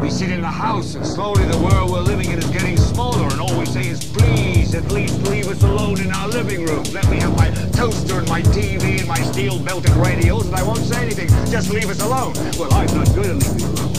We sit in the house, and slowly the world we're living in is getting smaller, and all we say is, please, at least leave us alone in our living room. Let me have my toaster and my TV and my steel-belted radios, and I won't say anything. Just leave us alone. Well, I'm not good at leave you alone.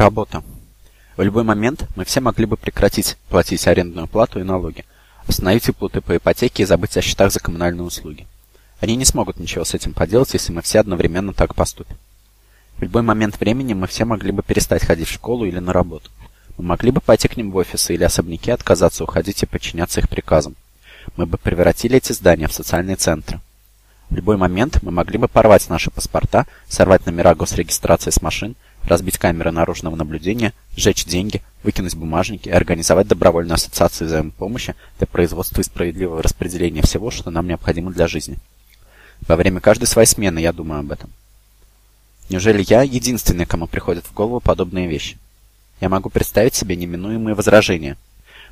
Работа. В любой момент мы все могли бы прекратить платить арендную плату и налоги, остановить выплаты по ипотеке и забыть о счетах за коммунальные услуги. Они не смогут ничего с этим поделать, если мы все одновременно так поступим. В любой момент времени мы все могли бы перестать ходить в школу или на работу. Мы могли бы пойти к ним в офисы или особняки отказаться уходить и подчиняться их приказам. Мы бы превратили эти здания в социальные центры. В любой момент мы могли бы порвать наши паспорта, сорвать номера госрегистрации с машин, разбить камеры наружного наблюдения, сжечь деньги, выкинуть бумажники и организовать добровольную ассоциацию взаимопомощи для производства и справедливого распределения всего, что нам необходимо для жизни. Во время каждой своей смены я думаю об этом. Неужели я единственный, кому приходят в голову подобные вещи? Я могу представить себе неминуемые возражения.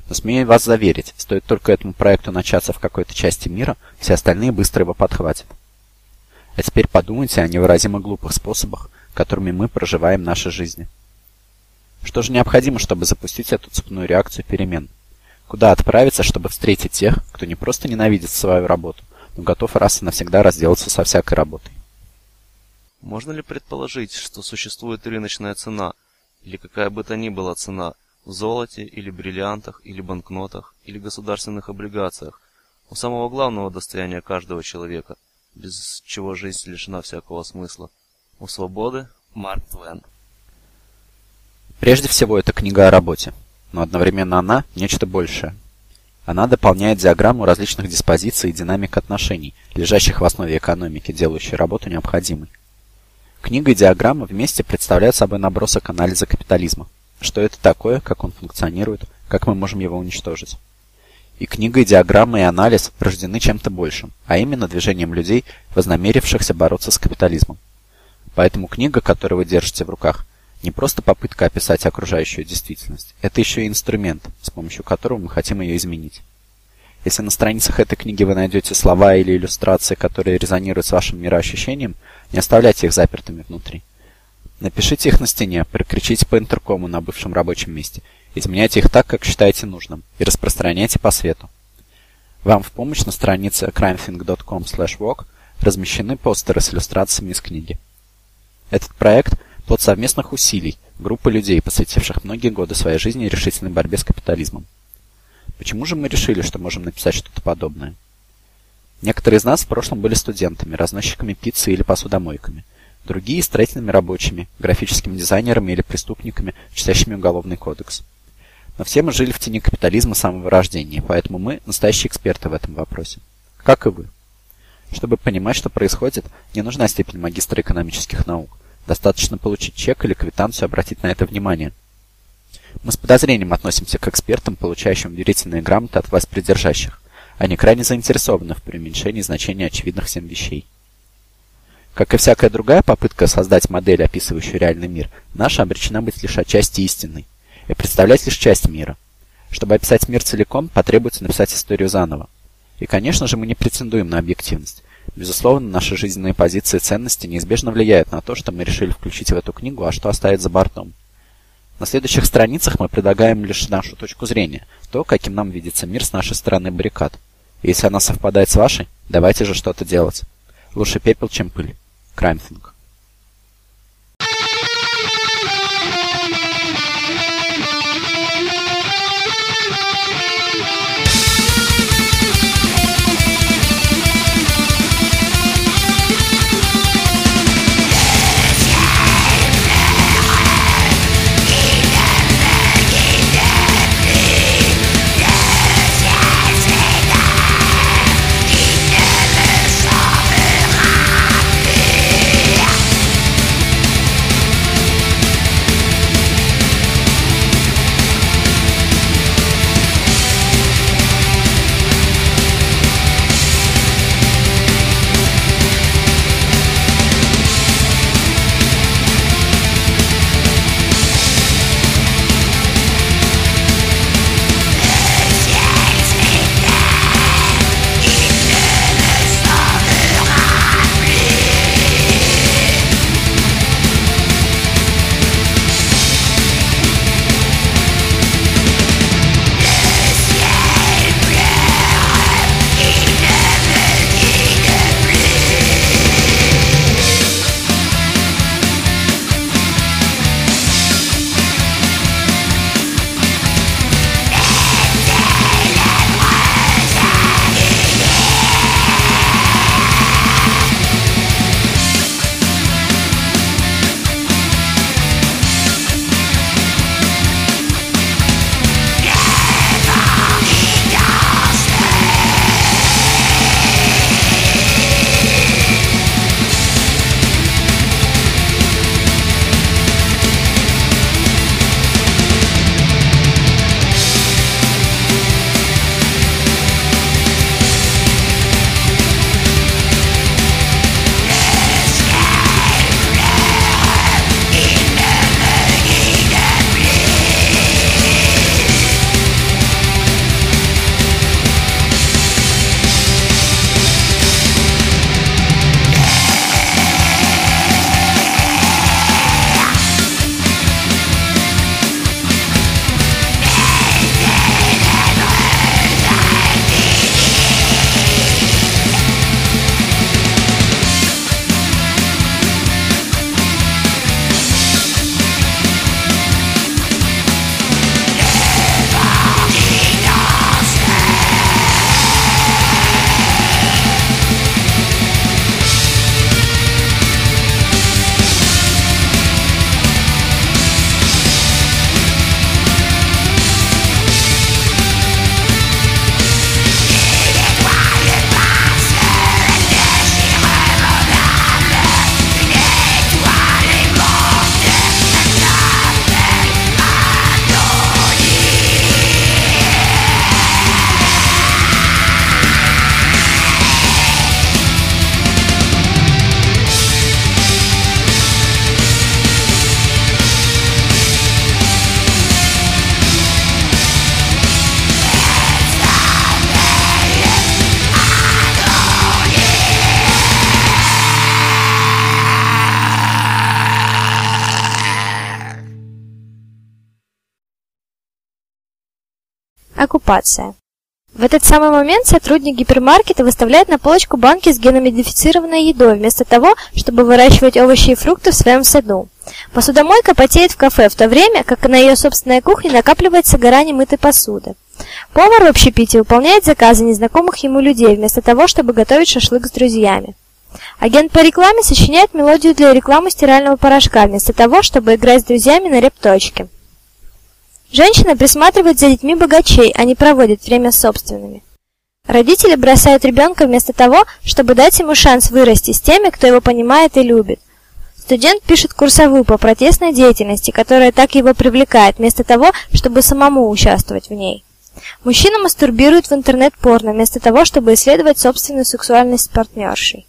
Но смею вас заверить, стоит только этому проекту начаться в какой-то части мира, все остальные быстро его подхватят. А теперь подумайте о невыразимо глупых способах, которыми мы проживаем наши жизни. Что же необходимо, чтобы запустить эту цепную реакцию перемен? Куда отправиться, чтобы встретить тех, кто не просто ненавидит свою работу, но готов раз и навсегда разделаться со всякой работой? Можно ли предположить, что существует рыночная цена, или какая бы то ни была цена, в золоте, или бриллиантах, или банкнотах, или государственных облигациях, у самого главного достояния каждого человека, без чего жизнь лишена всякого смысла? У свободы Марк Твен. Прежде всего, это книга о работе, но одновременно она – нечто большее. Она дополняет диаграмму различных диспозиций и динамик отношений, лежащих в основе экономики, делающей работу необходимой. Книга и диаграмма вместе представляют собой набросок анализа капитализма. Что это такое, как он функционирует, как мы можем его уничтожить. И книга, и диаграмма, и анализ рождены чем-то большим, а именно движением людей, вознамерившихся бороться с капитализмом. Поэтому книга, которую вы держите в руках, не просто попытка описать окружающую действительность. Это еще и инструмент, с помощью которого мы хотим ее изменить. Если на страницах этой книги вы найдете слова или иллюстрации, которые резонируют с вашим мироощущением, не оставляйте их запертыми внутри. Напишите их на стене, прикричите по интеркому на бывшем рабочем месте, изменяйте их так, как считаете нужным, и распространяйте по свету. Вам в помощь на странице crimethink.com/walk размещены постеры с иллюстрациями из книги. Этот проект – плод совместных усилий группы людей, посвятивших многие годы своей жизни решительной борьбе с капитализмом. Почему же мы решили, что можем написать что-то подобное? Некоторые из нас в прошлом были студентами, разносчиками пиццы или посудомойками. Другие – строительными рабочими, графическими дизайнерами или преступниками, читающими уголовный кодекс. Но все мы жили в тени капитализма с самого рождения, поэтому мы – настоящие эксперты в этом вопросе. Как и вы. Чтобы понимать, что происходит, не нужна степень магистра экономических наук. Достаточно получить чек или квитанцию и обратить на это внимание. Мы с подозрением относимся к экспертам, получающим верительные грамоты от власть придержащих. Они крайне заинтересованы в преуменьшении значения очевидных всем вещей. Как и всякая другая попытка создать модель, описывающую реальный мир, наша обречена быть лишь отчасти истинной и представлять лишь часть мира. Чтобы описать мир целиком, потребуется написать историю заново. И, конечно же, мы не претендуем на объективность. Безусловно, наши жизненные позиции и ценности неизбежно влияют на то, что мы решили включить в эту книгу, а что оставить за бортом. На следующих страницах мы предлагаем лишь нашу точку зрения, то, каким нам видится мир с нашей стороны баррикад. И если она совпадает с вашей, давайте же что-то делать. Лучше пепел, чем пыль. Краймфинг. Оккупация. В этот самый момент сотрудник гипермаркета выставляет на полочку банки с геномодифицированной едой, вместо того, чтобы выращивать овощи и фрукты в своем саду. Посудомойка потеет в кафе, в то время как на ее собственной кухне накапливается гора немытой посуды. Повар в общепите выполняет заказы незнакомых ему людей, вместо того, чтобы готовить шашлык с друзьями. Агент по рекламе сочиняет мелодию для рекламы стирального порошка, вместо того, чтобы играть с друзьями на репточке. Женщина присматривает за детьми богачей, а не проводит время собственными. Родители бросают ребенка вместо того, чтобы дать ему шанс вырасти с теми, кто его понимает и любит. Студент пишет курсовую по протестной деятельности, которая так его привлекает, вместо того, чтобы самому участвовать в ней. Мужчина мастурбирует в интернет-порно, вместо того, чтобы исследовать собственную сексуальность с партнершей.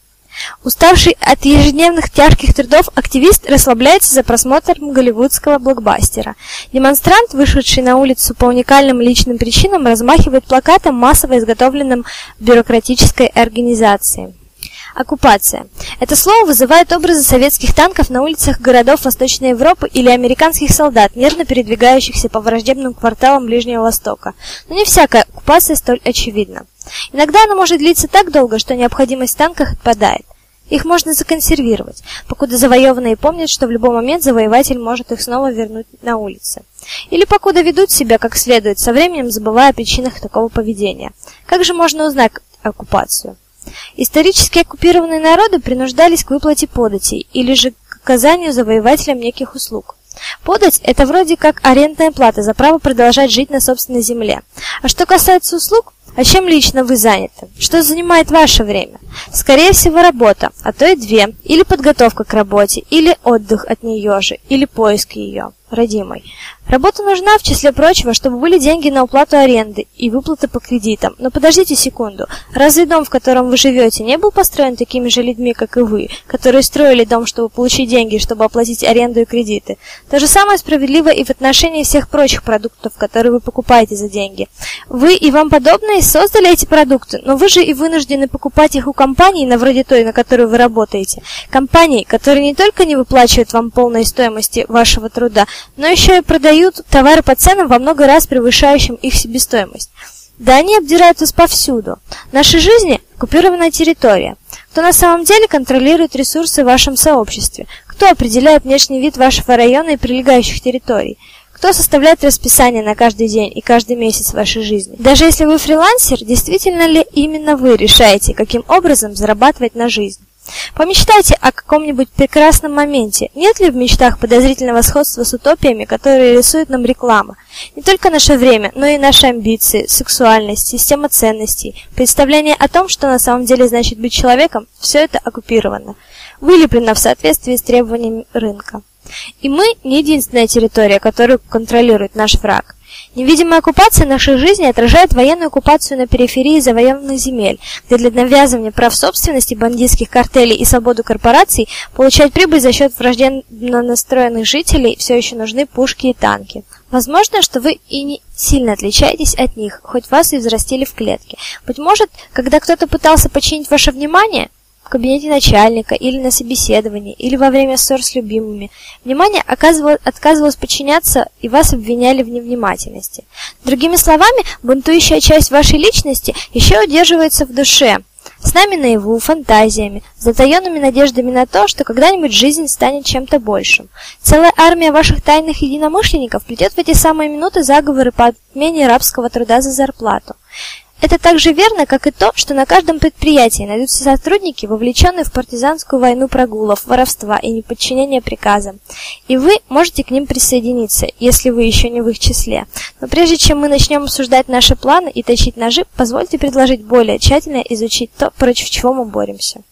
Уставший от ежедневных тяжких трудов активист расслабляется за просмотром голливудского блокбастера. Демонстрант, вышедший на улицу по уникальным личным причинам, размахивает плакатом, массово изготовленным бюрократической организацией. Оккупация. Это слово вызывает образы советских танков на улицах городов Восточной Европы или американских солдат, нервно передвигающихся по враждебным кварталам Ближнего Востока. Но не всякая оккупация столь очевидна. Иногда она может длиться так долго, что необходимость в танках отпадает. Их можно законсервировать, покуда завоеванные помнят, что в любой момент завоеватель может их снова вернуть на улицы. Или покуда ведут себя как следует, со временем забывая о причинах такого поведения. Как же можно узнать оккупацию? Исторически оккупированные народы принуждались к выплате податей или же к оказанию завоевателям неких услуг. Подать – это вроде как арендная плата за право продолжать жить на собственной земле. А что касается услуг, а чем лично вы заняты? Что занимает ваше время? Скорее всего, работа, а то и две. Или подготовка к работе, или отдых от нее же, или поиск ее, родимой. Работа нужна, в числе прочего, чтобы были деньги на уплату аренды и выплаты по кредитам. Но подождите секунду. Разве дом, в котором вы живете, не был построен такими же людьми, как и вы, которые строили дом, чтобы получить деньги, чтобы оплатить аренду и кредиты? То же самое справедливо и в отношении всех прочих продуктов, которые вы покупаете за деньги. Вы и вам подобные создали эти продукты, но вы же и вынуждены покупать их у компаний, на вроде той, на которую вы работаете. Компаний, которые не только не выплачивают вам полной стоимости вашего труда, но еще и продают товары по ценам во много раз превышающим их себестоимость. Да они обдирают вас повсюду. В нашей жизни оккупированная территория. Кто на самом деле контролирует ресурсы в вашем сообществе? Кто определяет внешний вид вашего района и прилегающих территорий? Кто составляет расписание на каждый день и каждый месяц вашей жизни? Даже если вы фрилансер, действительно ли именно вы решаете, каким образом зарабатывать на жизнь? Помечтайте о каком-нибудь прекрасном моменте. Нет ли в мечтах подозрительного сходства с утопиями, которые рисует нам реклама? Не только наше время, но и наши амбиции, сексуальность, система ценностей, представление о том, что на самом деле значит быть человеком, все это оккупировано, вылеплено в соответствии с требованиями рынка. И мы не единственная территория, которую контролирует наш враг. Невидимая оккупация нашей жизни отражает военную оккупацию на периферии завоеванных земель, где для навязывания прав собственности бандитских картелей и свободу корпораций получать прибыль за счет враждебно настроенных жителей все еще нужны пушки и танки. Возможно, что вы и не сильно отличаетесь от них, хоть вас и взрастили в клетке. Быть может, когда кто-то пытался подчинить ваше внимание, кабинете начальника, или на собеседовании, или во время ссор с любимыми. Внимание отказывалось подчиняться, и вас обвиняли в невнимательности. Другими словами, бунтующая часть вашей личности еще удерживается в душе, с нами наяву, фантазиями, затаенными надеждами на то, что когда-нибудь жизнь станет чем-то большим. Целая армия ваших тайных единомышленников плетет в эти самые минуты заговоры по отмене рабского труда за зарплату. Это так же верно, как и то, что на каждом предприятии найдутся сотрудники, вовлеченные в партизанскую войну прогулов, воровства и неподчинения приказам. И вы можете к ним присоединиться, если вы еще не в их числе. Но прежде чем мы начнем обсуждать наши планы и точить ножи, позвольте предложить более тщательно изучить то, против чего мы боремся.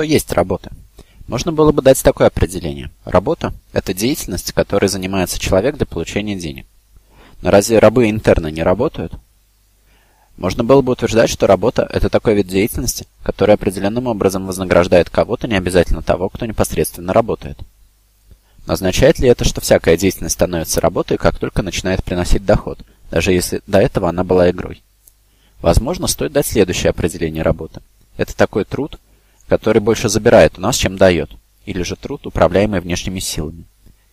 Что есть работа? Можно было бы дать такое определение. Работа – это деятельность, которой занимается человек для получения денег. Но разве рабы интерны не работают? Можно было бы утверждать, что работа – это такой вид деятельности, который определенным образом вознаграждает кого-то, не обязательно того, кто непосредственно работает. Но означает ли это, что всякая деятельность становится работой, как только начинает приносить доход, даже если до этого она была игрой? Возможно, стоит дать следующее определение работы. Это такой труд, который больше забирает у нас, чем дает, или же труд, управляемый внешними силами.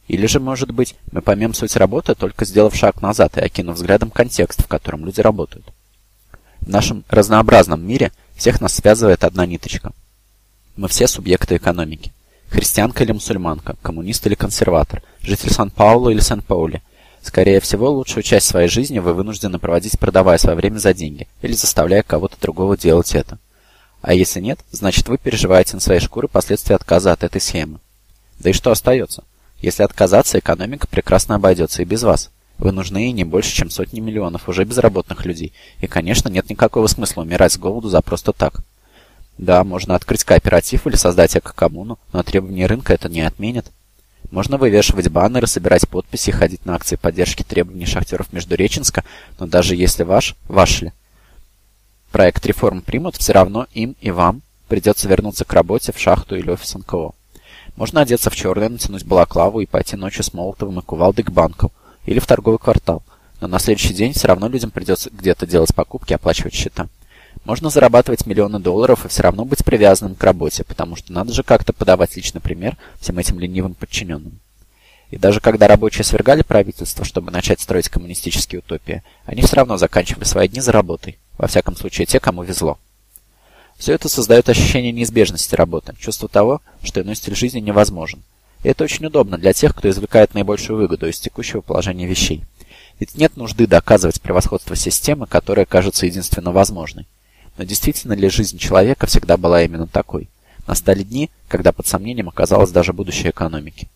Или же, может быть, мы поймем суть работы, только сделав шаг назад и окинув взглядом контекст, в котором люди работают. В нашем разнообразном мире всех нас связывает одна ниточка. Мы все субъекты экономики. Христианка или мусульманка, коммунист или консерватор, житель Сан-Паулу или Сан-Паули. Скорее всего, лучшую часть своей жизни вы вынуждены проводить, продавая свое время за деньги, или заставляя кого-то другого делать это. А если нет, значит вы переживаете на своей шкуре последствия отказа от этой схемы. Да и что остается? Если отказаться, экономика прекрасно обойдется и без вас. Вы нужны и не больше, чем сотни миллионов уже безработных людей. И, конечно, нет никакого смысла умирать с голоду за просто так. Да, можно открыть кооператив или создать эко-коммуну, но требования рынка это не отменит. Можно вывешивать баннеры, собирать подписи, ходить на акции поддержки требований шахтеров Междуреченска, но даже если ваш, ваш ли, проект реформ примут, все равно им и вам придется вернуться к работе в шахту или офис НКО. Можно одеться в черное, натянуть балаклаву и пойти ночью с Молотовым и кувалдой к банку или в торговый квартал, но на следующий день все равно людям придется где-то делать покупки оплачивать счета. Можно зарабатывать миллионы долларов и все равно быть привязанным к работе, потому что надо же как-то подавать личный пример всем этим ленивым подчиненным. И даже когда рабочие свергали правительство, чтобы начать строить коммунистические утопии, они все равно заканчивали свои дни за работой. Во всяком случае, те, кому везло. Все это создает ощущение неизбежности работы, чувство того, что иной стиль жизни невозможен. И это очень удобно для тех, кто извлекает наибольшую выгоду из текущего положения вещей. Ведь нет нужды доказывать превосходство системы, которая кажется единственно возможной. Но действительно ли жизнь человека всегда была именно такой? Настали дни, когда под сомнением оказалось даже будущее экономики.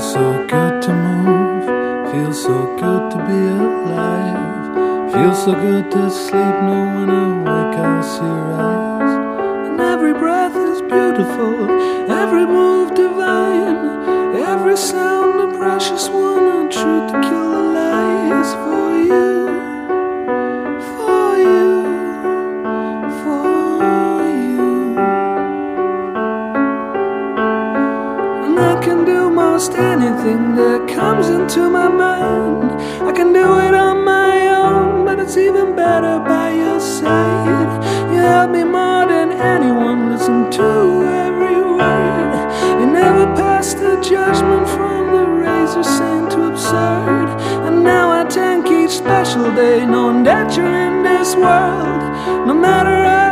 Feels so good to move, feels so good to be alive. Feels so good to sleep, know when I wake I'll see your eyes. And every breath is beautiful, every move divine, every sound a precious one, a truth to kill the lies for you, do most anything that comes into my mind. I can do it on my own, but it's even better by your side. You help me more than anyone, listen to every word. You never pass the judgment from the razor sand to absurd. And now I thank each special day, knowing that you're in this world. No matter how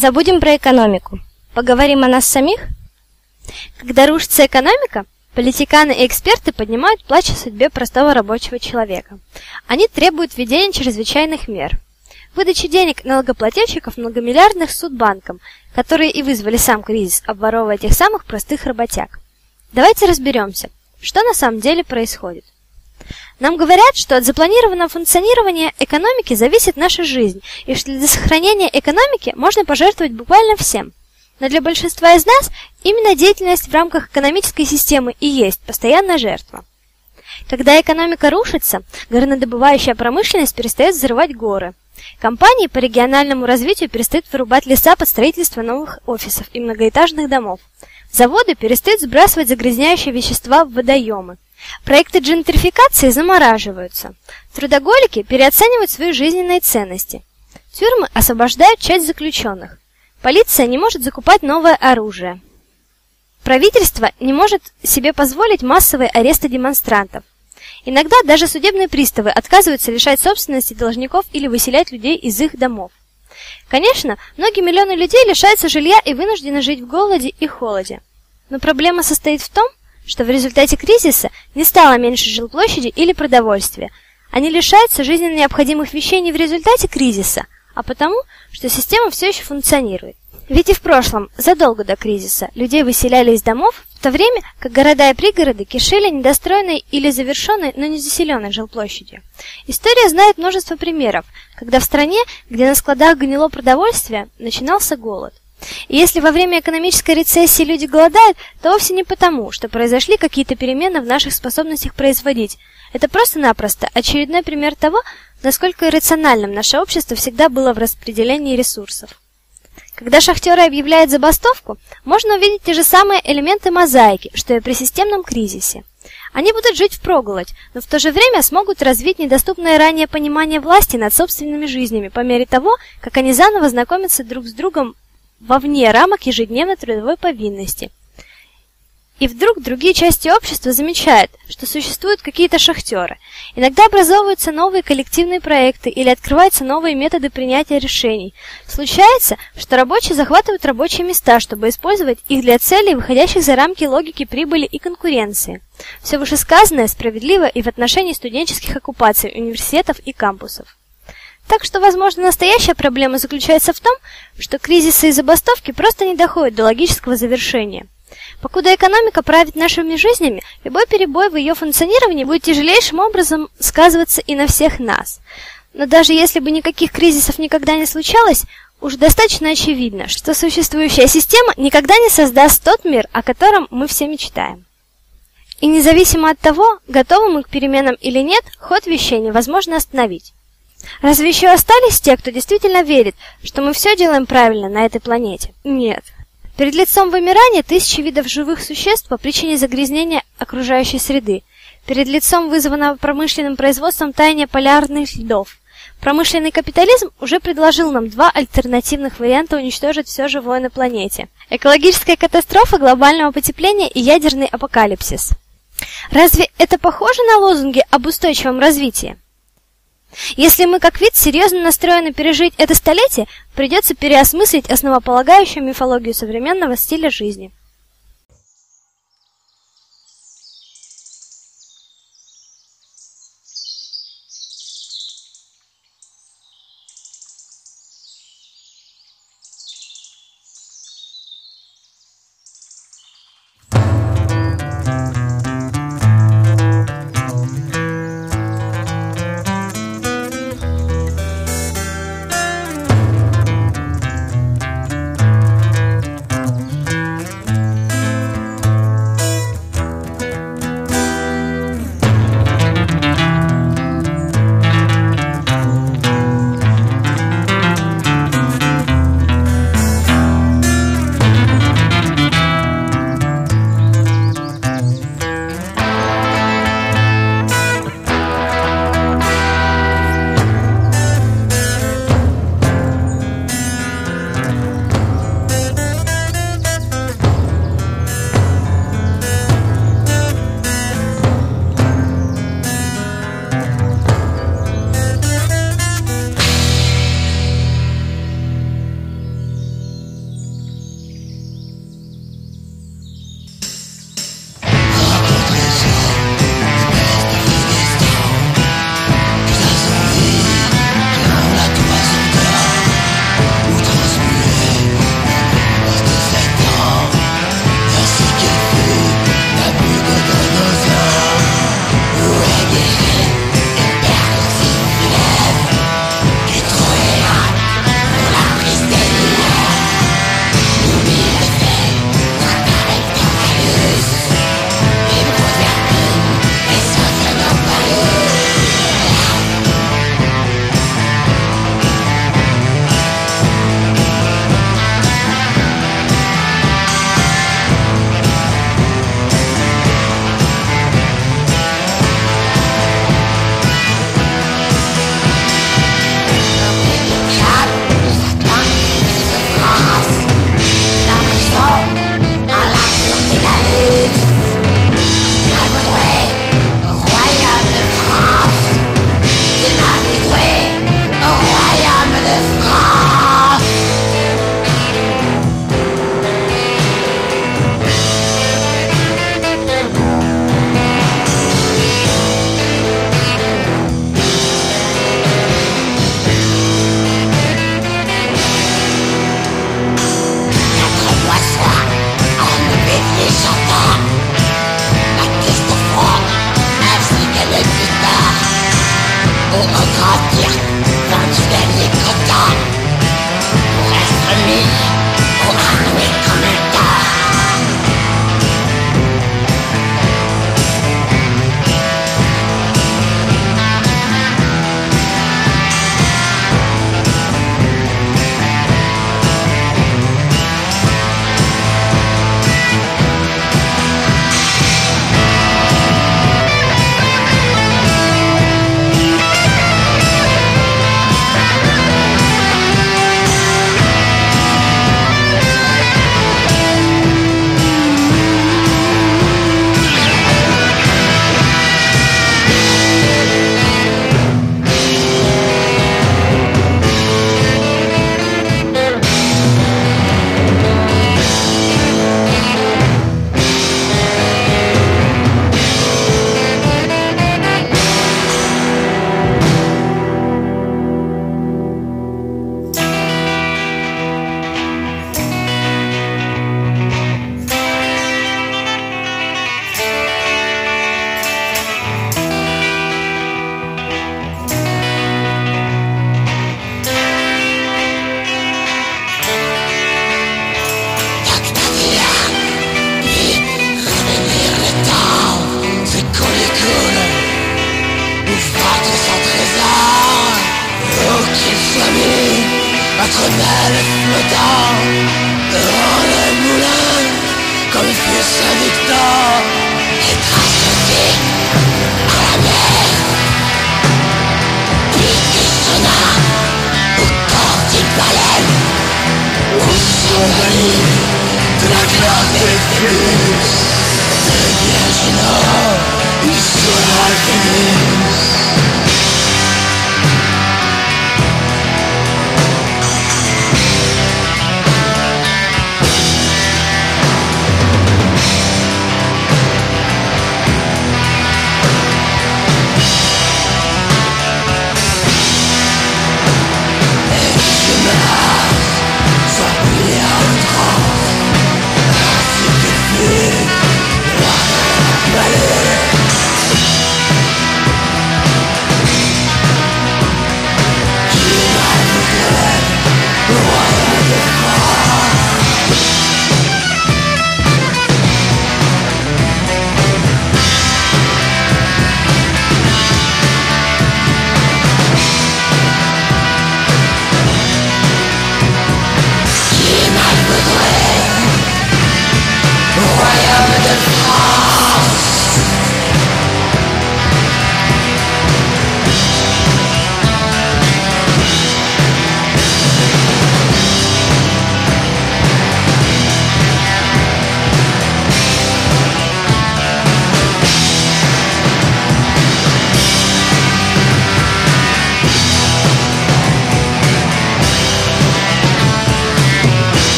Забудем про экономику. Поговорим о нас самих? Когда рушится экономика, политиканы и эксперты поднимают плач о судьбе простого рабочего человека. Они требуют введения чрезвычайных мер. Выдачи денег налогоплательщиков многомиллиардных судбанкам, которые и вызвали сам кризис, обворовывая тех самых простых работяг. Давайте разберемся, что на самом деле происходит. Нам говорят, что от запланированного функционирования экономики зависит наша жизнь, и что для сохранения экономики можно пожертвовать буквально всем. Но для большинства из нас именно деятельность в рамках экономической системы и есть постоянная жертва. Когда экономика рушится, горнодобывающая промышленность перестает взрывать горы. Компании по региональному развитию перестают вырубать леса под строительство новых офисов и многоэтажных домов. Заводы перестают сбрасывать загрязняющие вещества в водоемы. Проекты джентрификации замораживаются. Трудоголики переоценивают свои жизненные ценности. Тюрьмы освобождают часть заключенных. Полиция не может закупать новое оружие. Правительство не может себе позволить массовые аресты демонстрантов. Иногда даже судебные приставы отказываются лишать собственности должников или выселять людей из их домов. Конечно, многие миллионы людей лишаются жилья и вынуждены жить в голоде и холоде. Но проблема состоит в том, что в результате кризиса не стало меньше жилплощади или продовольствия. Они лишаются жизненно необходимых вещей не в результате кризиса, а потому, что система все еще функционирует. Ведь и в прошлом, задолго до кризиса, людей выселяли из домов, в то время как города и пригороды кишели недостроенной или завершенной, но не заселенной жилплощадью. История знает множество примеров, когда в стране, где на складах гнило продовольствие, начинался голод. И если во время экономической рецессии люди голодают, то вовсе не потому, что произошли какие-то перемены в наших способностях производить. Это просто-напросто очередной пример того, насколько иррациональным наше общество всегда было в распределении ресурсов. Когда шахтеры объявляют забастовку, можно увидеть те же самые элементы мозаики, что и при системном кризисе. Они будут жить впроголодь, но в то же время смогут развить недоступное ранее понимание власти над собственными жизнями по мере того, как они заново знакомятся друг с другом вовне рамок ежедневной трудовой повинности. И вдруг другие части общества замечают, что существуют какие-то шахтеры. Иногда образовываются новые коллективные проекты или открываются новые методы принятия решений. Случается, что рабочие захватывают рабочие места, чтобы использовать их для целей, выходящих за рамки логики прибыли и конкуренции. Все вышесказанное справедливо и в отношении студенческих оккупаций университетов и кампусов. Так что, возможно, настоящая проблема заключается в том, что кризисы и забастовки просто не доходят до логического завершения. Покуда экономика правит нашими жизнями, любой перебой в ее функционировании будет тяжелейшим образом сказываться и на всех нас. Но даже если бы никаких кризисов никогда не случалось, уж достаточно очевидно, что существующая система никогда не создаст тот мир, о котором мы все мечтаем. И независимо от того, готовы мы к переменам или нет, ход вещей невозможно остановить. Разве еще остались те, кто действительно верит, что мы все делаем правильно на этой планете? Нет. Перед лицом вымирания тысячи видов живых существ по причине загрязнения окружающей среды. Перед лицом вызванного промышленным производством таяния полярных льдов. Промышленный капитализм уже предложил нам два альтернативных варианта уничтожить все живое на планете. Экологическая катастрофа глобального потепления и ядерный апокалипсис. Разве это похоже на лозунги об устойчивом развитии? Если мы как вид серьезно настроены пережить это столетие, придется переосмыслить основополагающую мифологию современного стиля жизни.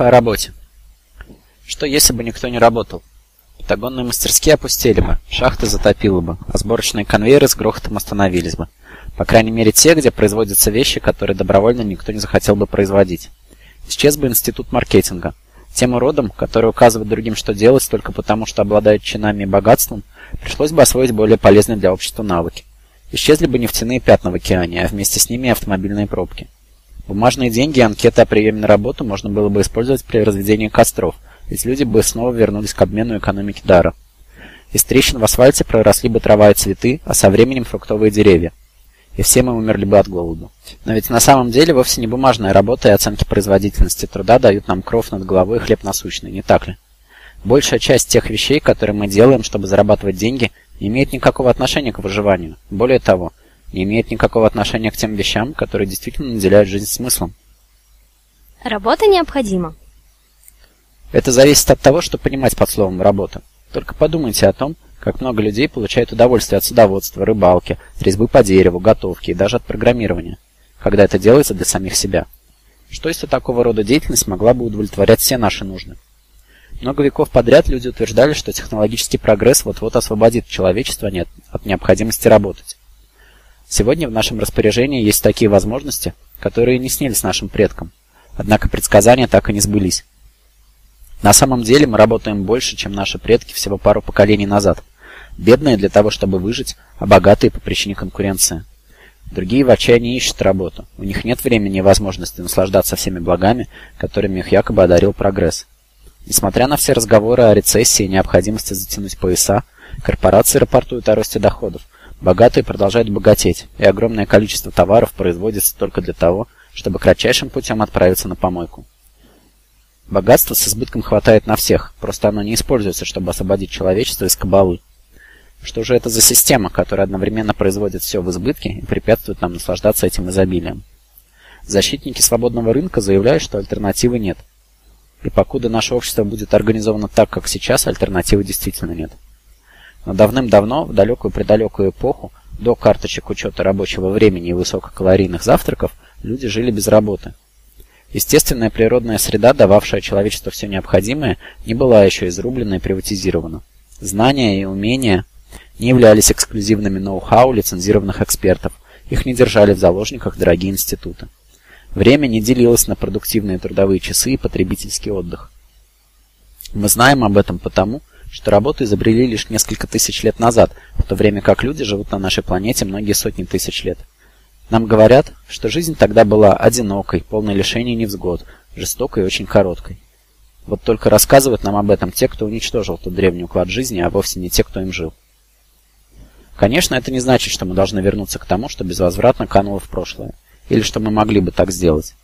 О работе. Что если бы никто не работал? Патагонные мастерские опустели бы, шахты затопило бы, а сборочные конвейеры с грохотом остановились бы. По крайней мере те, где производятся вещи, которые добровольно никто не захотел бы производить. Исчез бы институт маркетинга. Тем уродам, которые указывают другим, что делать, только потому, что обладают чинами и богатством, пришлось бы освоить более полезные для общества навыки. Исчезли бы нефтяные пятна в океане, а вместе с ними и автомобильные пробки. Бумажные деньги и анкеты о приеме на работу можно было бы использовать при разведении костров, ведь люди бы снова вернулись к обмену экономики дара. Из трещин в асфальте проросли бы трава и цветы, а со временем фруктовые деревья. И все мы умерли бы от голода. Но ведь на самом деле вовсе не бумажная работа и оценки производительности труда дают нам кров над головой и хлеб насущный, не так ли? Большая часть тех вещей, которые мы делаем, чтобы зарабатывать деньги, не имеет никакого отношения к выживанию. Более того, не имеет никакого отношения к тем вещам, которые действительно наделяют жизнь смыслом. Работа необходима. Это зависит от того, что понимать под словом «работа». Только подумайте о том, как много людей получают удовольствие от садоводства, рыбалки, резьбы по дереву, готовки и даже от программирования, когда это делается для самих себя. Что если такого рода деятельность могла бы удовлетворять все наши нужды? Много веков подряд люди утверждали, что технологический прогресс вот-вот освободит человечество от необходимости работать. Сегодня в нашем распоряжении есть такие возможности, которые не снились нашим предкам. Однако предсказания так и не сбылись. На самом деле мы работаем больше, чем наши предки всего пару поколений назад. Бедные для того, чтобы выжить, а богатые по причине конкуренции. Другие в отчаянии ищут работу. У них нет времени и возможности наслаждаться всеми благами, которыми их якобы одарил прогресс. Несмотря на все разговоры о рецессии и необходимости затянуть пояса, корпорации рапортуют о росте доходов, Богатые продолжают богатеть, и огромное количество товаров производится только для того, чтобы кратчайшим путем отправиться на помойку. Богатства с избытком хватает на всех, просто оно не используется, чтобы освободить человечество из кабалы. Что же это за система, которая одновременно производит все в избытке и препятствует нам наслаждаться этим изобилием? Защитники свободного рынка заявляют, что альтернативы нет. И покуда наше общество будет организовано так, как сейчас, альтернативы действительно нет. Но давным-давно, в далекую-предалекую эпоху, до карточек учета рабочего времени и высококалорийных завтраков, люди жили без работы. Естественная природная среда, дававшая человечеству все необходимое, не была еще изрублена и приватизирована. Знания и умения не являлись эксклюзивными ноу-хау лицензированных экспертов, их не держали в заложниках дорогие институты. Время не делилось на продуктивные трудовые часы и потребительский отдых. Мы знаем об этом потому, что работу изобрели лишь несколько тысяч лет назад, в то время как люди живут на нашей планете многие сотни тысяч лет. Нам говорят, что жизнь тогда была одинокой, полной лишений и невзгод, жестокой и очень короткой. Вот только рассказывают нам об этом те, кто уничтожил тот древний уклад жизни, а вовсе не те, кто им жил. Конечно, это не значит, что мы должны вернуться к тому, что безвозвратно кануло в прошлое, или что мы могли бы так сделать.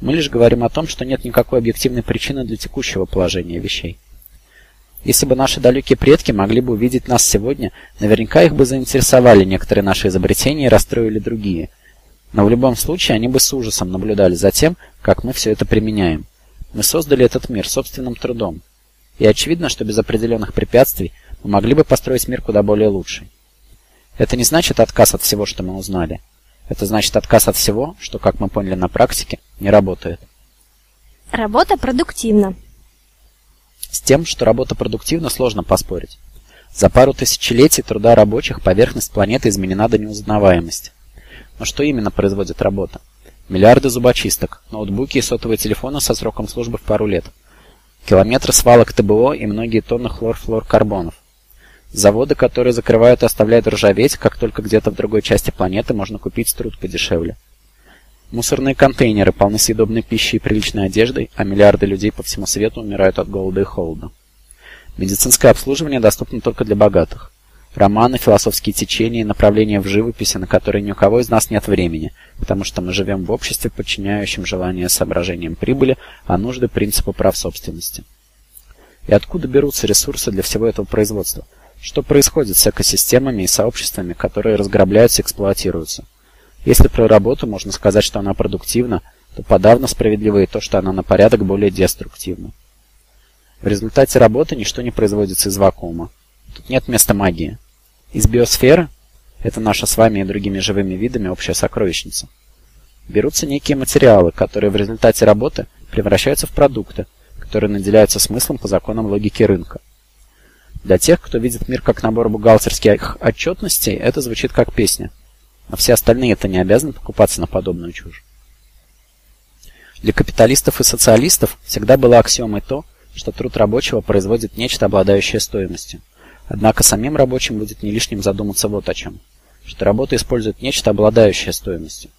Мы лишь говорим о том, что нет никакой объективной причины для текущего положения вещей. Если бы наши далекие предки могли бы увидеть нас сегодня, наверняка их бы заинтересовали некоторые наши изобретения и расстроили другие – но в любом случае они бы с ужасом наблюдали за тем, как мы все это применяем. Мы создали этот мир собственным трудом. И очевидно, что без определенных препятствий мы могли бы построить мир куда более лучший. Это не значит отказ от всего, что мы узнали. Это значит отказ от всего, что, как мы поняли на практике, не работает. Работа продуктивна. С тем, что работа продуктивна, сложно поспорить. За пару тысячелетий труда рабочих поверхность планеты изменена до неузнаваемости. Но что именно производит работа? Миллиарды зубочисток, ноутбуки и сотовые телефоны со сроком службы в пару лет. Километры свалок ТБО и многие тонны хлорфлуоркарбонов. Заводы, которые закрывают и оставляют ржаветь, как только где-то в другой части планеты можно купить труд подешевле. Мусорные контейнеры полны съедобной пищей и приличной одеждой, а миллиарды людей по всему свету умирают от голода и холода. Медицинское обслуживание доступно только для богатых. Романы, философские течения и направления в живописи, на которые ни у кого из нас нет времени, потому что мы живем в обществе, подчиняющем желания соображениям прибыли, а нужды принципу прав собственности. И откуда берутся ресурсы для всего этого производства? Что происходит с экосистемами и сообществами, которые разграбляются и эксплуатируются? Если про работу можно сказать, что она продуктивна, то подавно справедливо и то, что она на порядок более деструктивна. В результате работы ничто не производится из вакуума. Тут нет места магии. Из биосферы, это наша с вами и другими живыми видами общая сокровищница, берутся некие материалы, которые в результате работы превращаются в продукты, которые наделяются смыслом по законам логики рынка. Для тех, кто видит мир как набор бухгалтерских отчетностей, это звучит как песня. Но все остальные это не обязаны покупаться на подобную чушь. Для капиталистов и социалистов всегда было аксиомой то, что труд рабочего производит нечто, обладающее стоимостью. Однако самим рабочим будет не лишним задуматься вот о чем. Что работа использует нечто, обладающее стоимостью.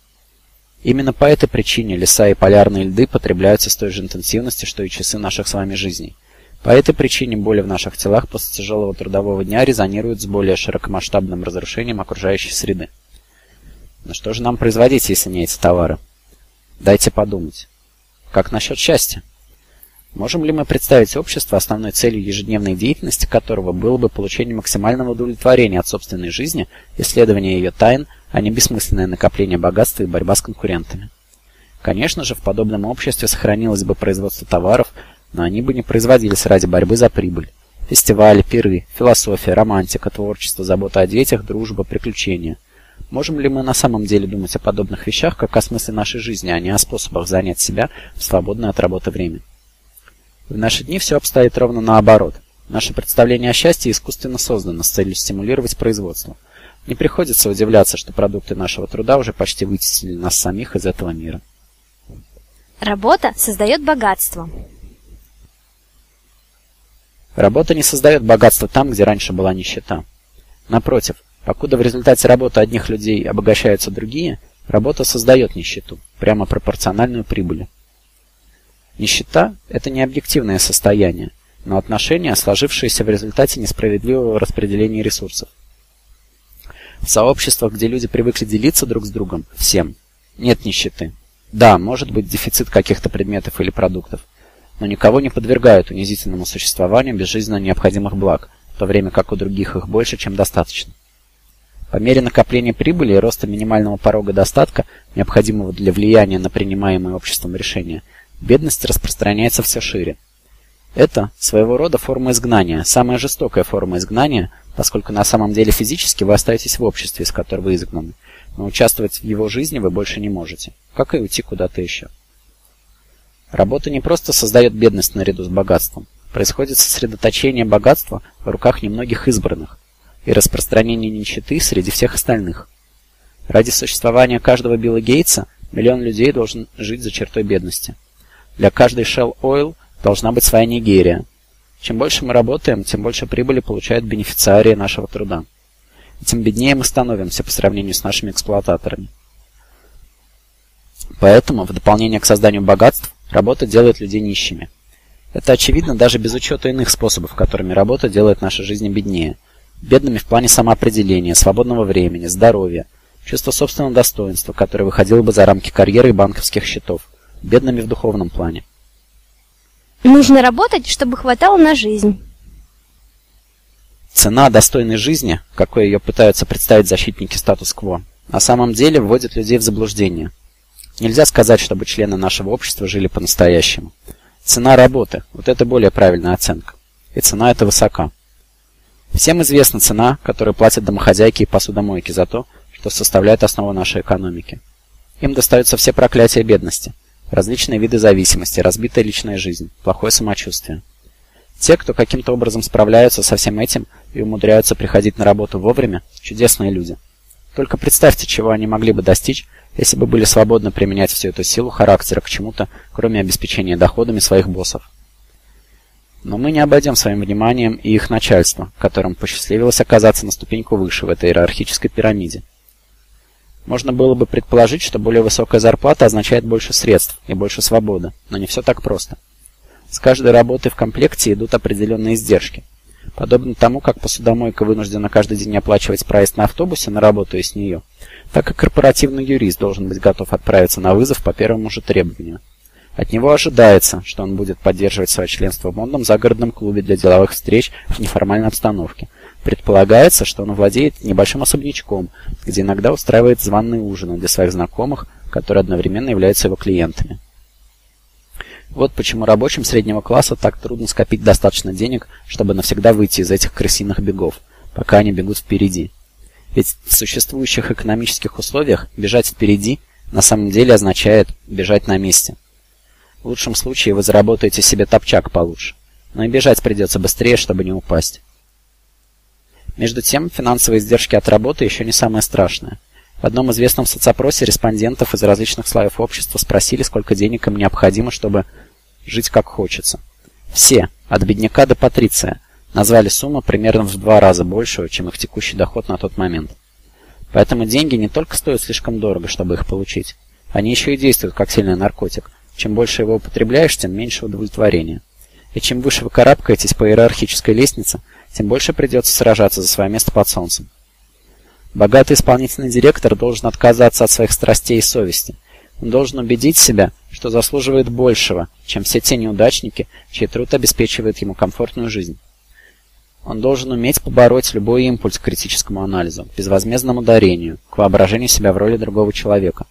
Именно по этой причине леса и полярные льды потребляются с той же интенсивностью, что и часы наших с вами жизней. По этой причине боли в наших телах после тяжелого трудового дня резонируют с более широкомасштабным разрушением окружающей среды. Но что же нам производить, если не эти товары? Дайте подумать. Как насчет счастья? Можем ли мы представить общество, основной целью ежедневной деятельности которого было бы получение максимального удовлетворения от собственной жизни, исследование ее тайн, а не бессмысленное накопление богатства и борьба с конкурентами? Конечно же, в подобном обществе сохранилось бы производство товаров, но они бы не производились ради борьбы за прибыль. Фестивали, пиры, философия, романтика, творчество, забота о детях, дружба, приключения. Можем ли мы на самом деле думать о подобных вещах, как о смысле нашей жизни, а не о способах занять себя в свободное от работы время? В наши дни все обстоит ровно наоборот. Наше представление о счастье искусственно создано с целью стимулировать производство. Не приходится удивляться, что продукты нашего труда уже почти вытеснили нас самих из этого мира. Работа создает богатство. Работа не создает богатство там, где раньше была нищета. Напротив, покуда в результате работы одних людей обогащаются другие, работа создает нищету, прямо пропорциональную прибыли. Нищета – это не объективное состояние, но отношение, сложившееся в результате несправедливого распределения ресурсов. В сообществах, где люди привыкли делиться друг с другом, всем, нет нищеты. Да, может быть дефицит каких-то предметов или продуктов, но никого не подвергают унизительному существованию без жизненно необходимых благ, в то время как у других их больше, чем достаточно. По мере накопления прибыли и роста минимального порога достатка, необходимого для влияния на принимаемые обществом решения, бедность распространяется все шире. Это своего рода форма изгнания, самая жестокая форма изгнания, поскольку на самом деле физически вы остаетесь в обществе, из которого вы изгнаны, но участвовать в его жизни вы больше не можете, как и уйти куда-то еще. Работа не просто создает бедность наряду с богатством, происходит сосредоточение богатства в руках немногих избранных и распространение нищеты среди всех остальных. Ради существования каждого Билла Гейтса миллион людей должен жить за чертой бедности. Для каждой Shell Oil должна быть своя Нигерия. Чем больше мы работаем, тем больше прибыли получают бенефициарии нашего труда. И тем беднее мы становимся по сравнению с нашими эксплуататорами. Поэтому, в дополнение к созданию богатств, работа делает людей нищими. Это очевидно даже без учета иных способов, которыми работа делает наши жизни беднее. Бедными в плане самоопределения, свободного времени, здоровья, чувства собственного достоинства, которое выходило бы за рамки карьеры и банковских счетов. Бедными в духовном плане. Нужно работать, чтобы хватало на жизнь. Цена достойной жизни, какой ее пытаются представить защитники статус-кво, на самом деле вводит людей в заблуждение. Нельзя сказать, чтобы члены нашего общества жили по-настоящему. Цена работы – вот это более правильная оценка. И цена эта высока. Всем известна цена, которую платят домохозяйки и посудомойки за то, что составляет основу нашей экономики. Им достаются все проклятия бедности, различные виды зависимости, разбитая личная жизнь, плохое самочувствие. Те, кто каким-то образом справляются со всем этим и умудряются приходить на работу вовремя, чудесные люди. Только представьте, чего они могли бы достичь, если бы были свободны применять всю эту силу характера к чему-то, кроме обеспечения доходами своих боссов. Но мы не обойдем своим вниманием и их начальство, которым посчастливилось оказаться на ступеньку выше в этой иерархической пирамиде. Можно было бы предположить, что более высокая зарплата означает больше средств и больше свободы, но не все так просто. С каждой работы в комплекте идут определенные издержки. Подобно тому, как посудомойка вынуждена каждый день оплачивать проезд на автобусе на работу и с нее, так и корпоративный юрист должен быть готов отправиться на вызов по первому же требованию. От него ожидается, что он будет поддерживать свое членство в модном загородном клубе для деловых встреч в неформальной обстановке. Предполагается, что он владеет небольшим особнячком, где иногда устраивает званые ужины для своих знакомых, которые одновременно являются его клиентами. Вот почему рабочим среднего класса так трудно скопить достаточно денег, чтобы навсегда выйти из этих крысиных бегов, пока они бегут впереди. Ведь в существующих экономических условиях бежать впереди на самом деле означает бежать на месте. В лучшем случае вы заработаете себе топчак получше, но и бежать придется быстрее, чтобы не упасть. Между тем, финансовые издержки от работы еще не самое страшное. В одном известном соцопросе респондентов из различных слоев общества спросили, сколько денег им необходимо, чтобы жить как хочется. Все, от бедняка до патриция, назвали сумму примерно в два раза большую, чем их текущий доход на тот момент. Поэтому деньги не только стоят слишком дорого, чтобы их получить, они еще и действуют как сильный наркотик. Чем больше его употребляешь, тем меньше удовлетворения. И чем выше вы карабкаетесь по иерархической лестнице, тем больше придется сражаться за свое место под солнцем. Богатый исполнительный директор должен отказаться от своих страстей и совести. Он должен убедить себя, что заслуживает большего, чем все те неудачники, чей труд обеспечивает ему комфортную жизнь. Он должен уметь побороть любой импульс к критическому анализу, безвозмездному дарению, к воображению себя в роли другого человека.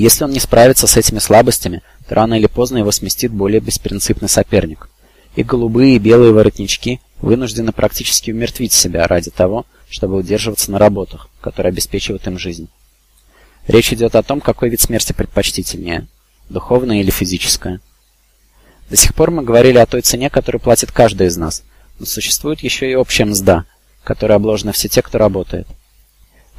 Если он не справится с этими слабостями, то рано или поздно его сместит более беспринципный соперник. И голубые и белые воротнички вынуждены практически умертвить себя ради того, чтобы удерживаться на работах, которые обеспечивают им жизнь. Речь идет о том, какой вид смерти предпочтительнее – духовная или физическая. До сих пор мы говорили о той цене, которую платит каждый из нас – но существует еще и общая мзда, которой обложены все те, кто работает.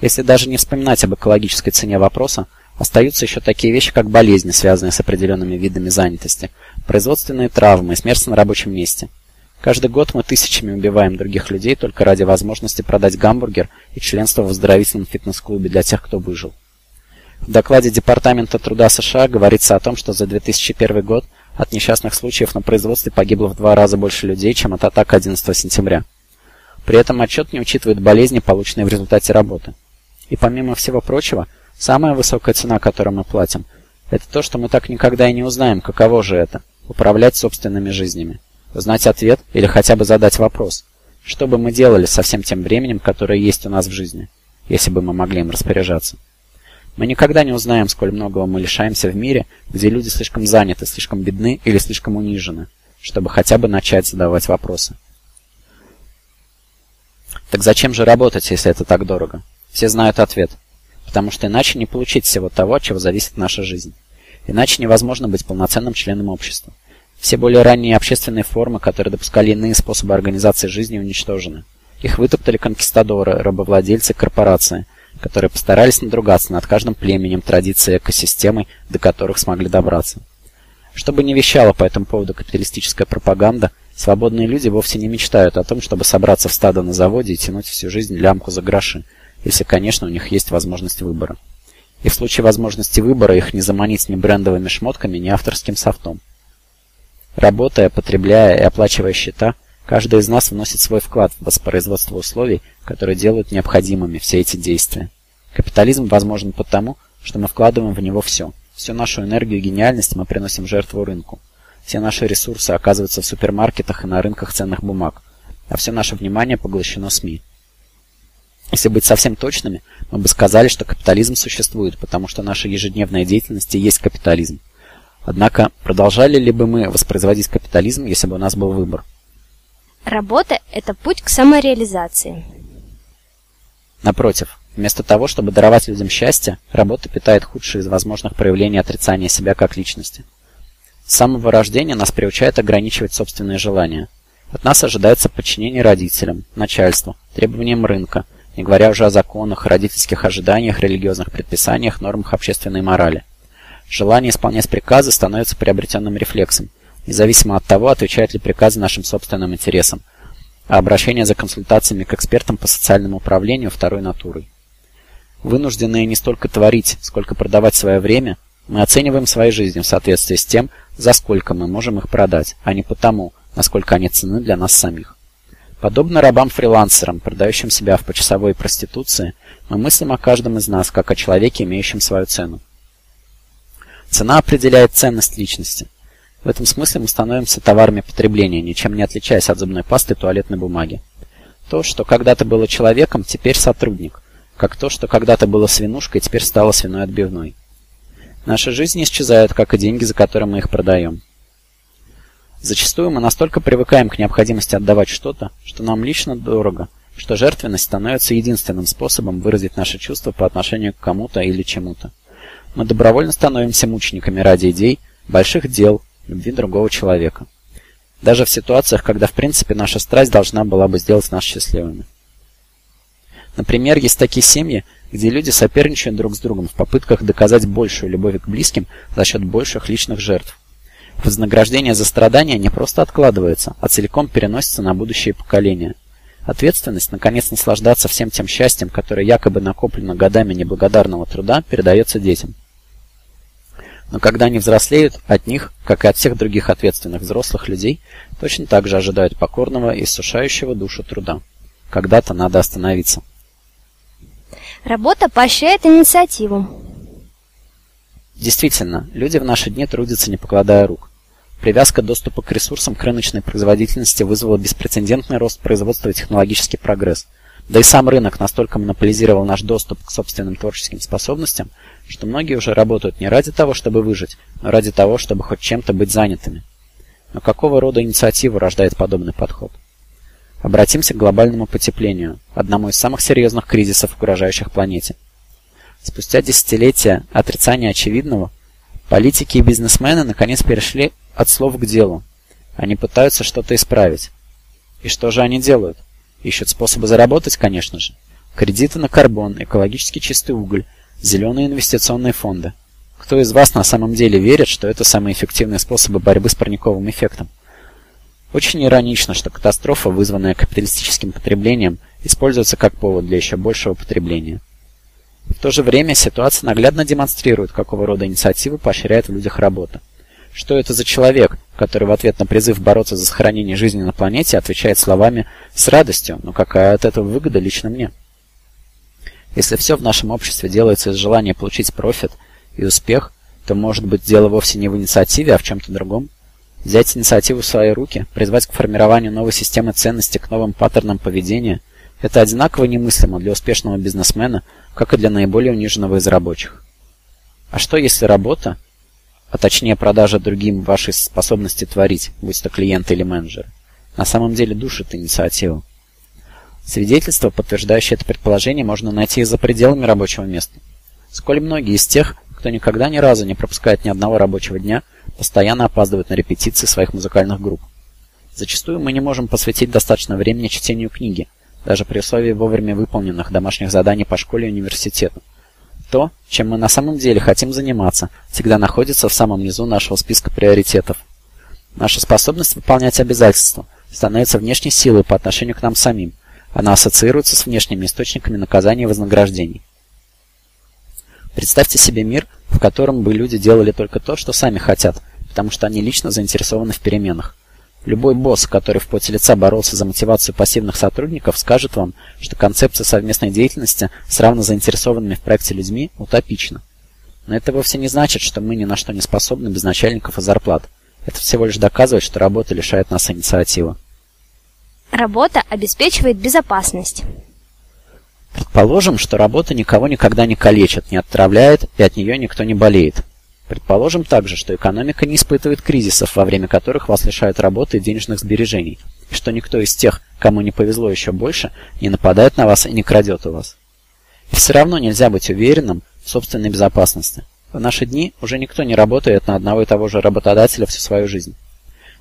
Если даже не вспоминать об экологической цене вопроса, остаются еще такие вещи, как болезни, связанные с определенными видами занятости, производственные травмы и смерть на рабочем месте. Каждый год мы тысячами убиваем других людей только ради возможности продать гамбургер и членство в оздоровительном фитнес-клубе для тех, кто выжил. В докладе Департамента труда США говорится о том, что за 2001 год от несчастных случаев на производстве погибло в два раза больше людей, чем от атак 11 сентября. При этом отчет не учитывает болезни, полученные в результате работы. И помимо всего прочего, самая высокая цена, которую мы платим, это то, что мы так никогда и не узнаем, каково же это – управлять собственными жизнями. Узнать ответ или хотя бы задать вопрос. Что бы мы делали со всем тем временем, которое есть у нас в жизни, если бы мы могли им распоряжаться? Мы никогда не узнаем, сколь многого мы лишаемся в мире, где люди слишком заняты, слишком бедны или слишком унижены, чтобы хотя бы начать задавать вопросы. Так зачем же работать, если это так дорого? Все знают ответ. Потому что иначе не получить всего того, от чего зависит наша жизнь. Иначе невозможно быть полноценным членом общества. Все более ранние общественные формы, которые допускали иные способы организации жизни, уничтожены. Их вытоптали конкистадоры, рабовладельцы, корпорации, которые постарались надругаться над каждым племенем, традицией, экосистемой, до которых смогли добраться. Чтобы не вещала по этому поводу капиталистическая пропаганда, свободные люди вовсе не мечтают о том, чтобы собраться в стадо на заводе и тянуть всю жизнь лямку за гроши, если, конечно, у них есть возможность выбора. и в случае возможности выбора их не заманить ни брендовыми шмотками, ни авторским софтом. Работая, потребляя и оплачивая счета, каждый из нас вносит свой вклад в воспроизводство условий, которые делают необходимыми все эти действия. Капитализм возможен потому, что мы вкладываем в него все. Всю нашу энергию и гениальность мы приносим жертву рынку. Все наши ресурсы оказываются в супермаркетах и на рынках ценных бумаг, а все наше внимание поглощено СМИ. Если быть совсем точными, мы бы сказали, что капитализм существует, потому что наша ежедневная деятельность и есть капитализм. Однако, продолжали ли бы мы воспроизводить капитализм, если бы у нас был выбор? Работа – это путь к самореализации. Напротив, вместо того, чтобы даровать людям счастье, работа питает худшие из возможных проявлений отрицания себя как личности. С самого рождения нас приучают ограничивать собственные желания. От нас ожидается подчинение родителям, начальству, требованиям рынка, не говоря уже о законах, родительских ожиданиях, религиозных предписаниях, нормах общественной морали. Желание исполнять приказы становится приобретенным рефлексом, независимо от того, отвечают ли приказы нашим собственным интересам, а обращение за консультациями к экспертам по социальному управлению второй натурой. Вынужденные не столько творить, сколько продавать свое время, мы оцениваем свои жизни в соответствии с тем, за сколько мы можем их продать, а не потому, насколько они ценны для нас самих. Подобно рабам-фрилансерам, продающим себя в почасовой проституции, мы мыслим о каждом из нас, как о человеке, имеющем свою цену. Цена определяет ценность личности. В этом смысле мы становимся товарами потребления, ничем не отличаясь от зубной пасты и туалетной бумаги. То, что когда-то было человеком, теперь сотрудник, как то, что когда-то было свинушкой, теперь стало свиной отбивной. Наши жизни исчезают, как и деньги, за которые мы их продаем. Зачастую мы настолько привыкаем к необходимости отдавать что-то, что нам лично дорого, что жертвенность становится единственным способом выразить наши чувства по отношению к кому-то или чему-то. Мы добровольно становимся мучениками ради идей, больших дел, любви другого человека. Даже в ситуациях, когда в принципе наша страсть должна была бы сделать нас счастливыми. Например, есть такие семьи, где люди соперничают друг с другом в попытках доказать большую любовь к близким за счет больших личных жертв. Вознаграждение за страдания не просто откладывается, а целиком переносится на будущие поколения. Ответственность, наконец, наслаждаться всем тем счастьем, которое якобы накоплено годами неблагодарного труда, передается детям. Но когда они взрослеют, от них, как и от всех других ответственных взрослых людей, точно так же ожидают покорного и иссушающего душу труда. Когда-то надо остановиться. Работа поощряет инициативу. Действительно, люди в наши дни трудятся не покладая рук. Привязка доступа к ресурсам к рыночной производительности вызвала беспрецедентный рост производства и технологический прогресс. Да и сам рынок настолько монополизировал наш доступ к собственным творческим способностям, что многие уже работают не ради того, чтобы выжить, но ради того, чтобы хоть чем-то быть занятыми. Но какого рода инициативу рождает подобный подход? Обратимся к глобальному потеплению, одному из самых серьезных кризисов, угрожающих планете. Спустя десятилетия отрицания очевидного, политики и бизнесмены наконец перешли от слов к делу. Они пытаются что-то исправить. И что же они делают? Ищут способы заработать, конечно же. Кредиты на карбон, экологически чистый уголь, зеленые инвестиционные фонды. Кто из вас на самом деле верит, что это самые эффективные способы борьбы с парниковым эффектом? Очень иронично, что катастрофа, вызванная капиталистическим потреблением, используется как повод для еще большего потребления. В то же время ситуация наглядно демонстрирует, какого рода инициативы поощряет в людях работа. Что это за человек, который в ответ на призыв бороться за сохранение жизни на планете отвечает словами «с радостью, но какая от этого выгода лично мне?» Если все в нашем обществе делается из желания получить профит и успех, то может быть дело вовсе не в инициативе, а в чем-то другом. Взять инициативу в свои руки, призвать к формированию новой системы ценностей, к новым паттернам поведения – это одинаково немыслимо для успешного бизнесмена, как и для наиболее униженного из рабочих. А что если работа, а точнее продажа другим вашей способности творить, будь то клиент или менеджер, на самом деле душит инициативу? Свидетельства, подтверждающие это предположение, можно найти и за пределами рабочего места. Сколь многие из тех, кто никогда ни разу не пропускает ни одного рабочего дня, постоянно опаздывают на репетиции своих музыкальных групп. Зачастую мы не можем посвятить достаточно времени чтению книги, даже при условии вовремя выполненных домашних заданий по школе и университету. То, чем мы на самом деле хотим заниматься, всегда находится в самом низу нашего списка приоритетов. Наша способность выполнять обязательства становится внешней силой по отношению к нам самим – она ассоциируется с внешними источниками наказания и вознаграждений. Представьте себе мир, в котором бы люди делали только то, что сами хотят, потому что они лично заинтересованы в переменах. Любой босс, который в поте лица боролся за мотивацию пассивных сотрудников, скажет вам, что концепция совместной деятельности с равно заинтересованными в проекте людьми утопична. Но это вовсе не значит, что мы ни на что не способны без начальников и зарплат. Это всего лишь доказывает, что работа лишает нас инициативы. Работа обеспечивает безопасность. Предположим, что работа никого никогда не калечит, не отравляет, и от нее никто не болеет. Предположим также, что экономика не испытывает кризисов, во время которых вас лишают работы и денежных сбережений, и что никто из тех, кому не повезло еще больше, не нападает на вас и не крадет у вас. И все равно нельзя быть уверенным в собственной безопасности. В наши дни уже никто не работает на одного и того же работодателя всю свою жизнь.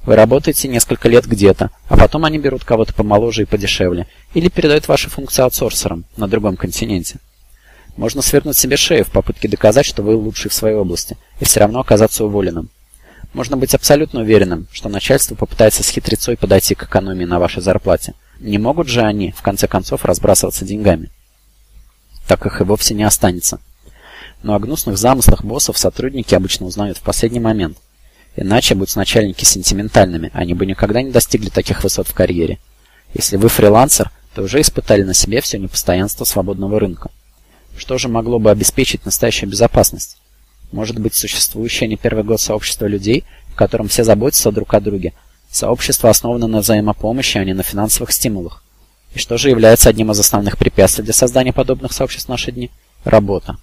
Вы работаете несколько лет где-то, а потом они берут кого-то помоложе и подешевле, или передают ваши функции аутсорсерам на другом континенте. Можно свернуть себе шею в попытке доказать, что вы лучший в своей области, и все равно оказаться уволенным. Можно быть абсолютно уверенным, что начальство попытается с хитрецой подойти к экономии на вашей зарплате. Не могут же они, в конце концов, разбрасываться деньгами. Так их и вовсе не останется. Но о гнусных замыслах боссов сотрудники обычно узнают в последний момент. Иначе, будь начальники сентиментальными, они бы никогда не достигли таких высот в карьере. Если вы фрилансер, то уже испытали на себе все непостоянство свободного рынка. Что же могло бы обеспечить настоящую безопасность? Может быть, существующее не первый год сообщество людей, в котором все заботятся друг о друге. Сообщество основано на взаимопомощи, а не на финансовых стимулах. И что же является одним из основных препятствий для создания подобных сообществ в наши дни? Работа.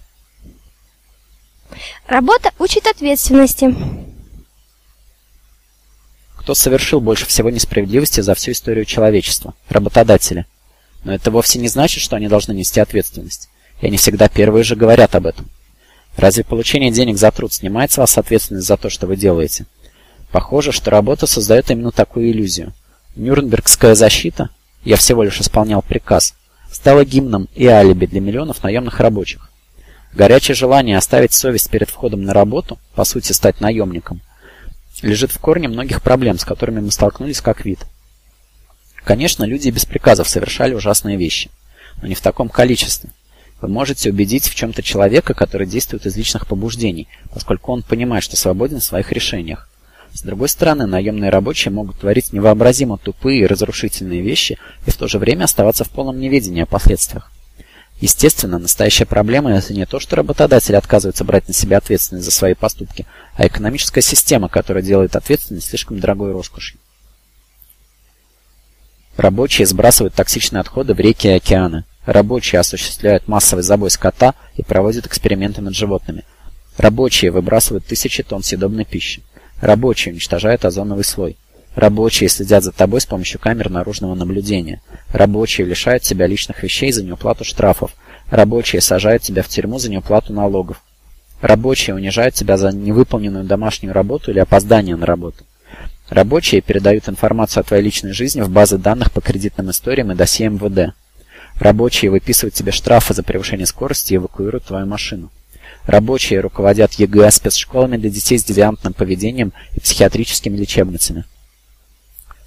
Работа учит ответственности. Кто совершил больше всего несправедливости за всю историю человечества? Работодатели. Но это вовсе не значит, что они должны нести ответственность и они всегда первые же говорят об этом. Разве получение денег за труд снимает с вас ответственность за то, что вы делаете? Похоже, что работа создает именно такую иллюзию. Нюрнбергская защита, я всего лишь исполнял приказ, стала гимном и алиби для миллионов наемных рабочих. Горячее желание оставить совесть перед входом на работу, по сути стать наемником, лежит в корне многих проблем, с которыми мы столкнулись как вид. Конечно, люди без приказов совершали ужасные вещи, но не в таком количестве. Вы можете убедить в чем-то человека, который действует из личных побуждений, поскольку он понимает, что свободен в своих решениях. С другой стороны, наемные рабочие могут творить невообразимо тупые и разрушительные вещи и в то же время оставаться в полном неведении о последствиях. Естественно, настоящая проблема – это не то, что работодатель отказывается брать на себя ответственность за свои поступки, а экономическая система, которая делает ответственность слишком дорогой роскошью. Рабочие сбрасывают токсичные отходы в реки и океаны. Рабочие осуществляют массовый забой скота и проводят эксперименты над животными. Рабочие выбрасывают тысячи тонн съедобной пищи. Рабочие уничтожают озоновый слой. Рабочие следят за тобой с помощью камер наружного наблюдения. Рабочие лишают тебя личных вещей за неуплату штрафов. Рабочие сажают тебя в тюрьму за неуплату налогов. Рабочие унижают тебя за невыполненную домашнюю работу или опоздание на работу. Рабочие передают информацию о твоей личной жизни в базы данных по кредитным историям и досье МВД. Рабочие выписывают тебе штрафы за превышение скорости и эвакуируют твою машину. Рабочие руководят ЕГЭ спецшколами для детей с девиантным поведением и психиатрическими лечебницами.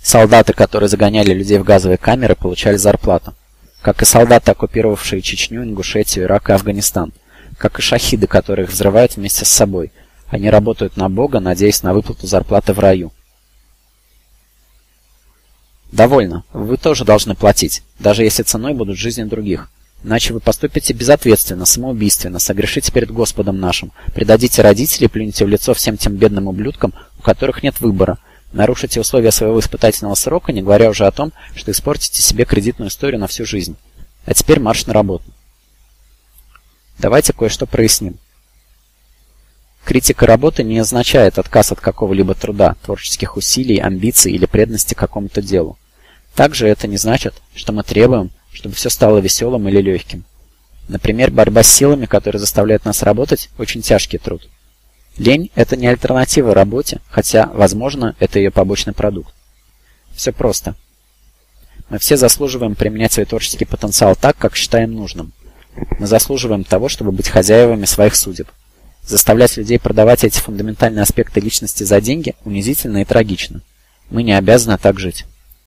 Солдаты, которые загоняли людей в газовые камеры, получали зарплату. Как и солдаты, оккупировавшие Чечню, Ингушетию, Ирак и Афганистан. Как и шахиды, которые их взрывают вместе с собой. Они работают на Бога, надеясь на выплату зарплаты в раю. Довольно. Вы тоже должны платить, даже если ценой будут жизни других. Иначе вы поступите безответственно, самоубийственно, согрешите перед Господом нашим, предадите родителей, плюнете в лицо всем тем бедным ублюдкам, у которых нет выбора, нарушите условия своего испытательного срока, не говоря уже о том, что испортите себе кредитную историю на всю жизнь. А теперь марш на работу. Давайте кое-что проясним. Критика работы не означает отказ от какого-либо труда, творческих усилий, амбиций или преданности какому-то делу. Также это не значит, что мы требуем, чтобы все стало веселым или легким. Например, борьба с силами, которые заставляют нас работать, очень тяжкий труд. Лень – это не альтернатива работе, хотя, возможно, это ее побочный продукт. Все просто. Мы все заслуживаем применять свой творческий потенциал так, как считаем нужным. Мы заслуживаем того, чтобы быть хозяевами своих судеб. Заставлять людей продавать эти фундаментальные аспекты личности за деньги унизительно и трагично. Мы не обязаны так жить.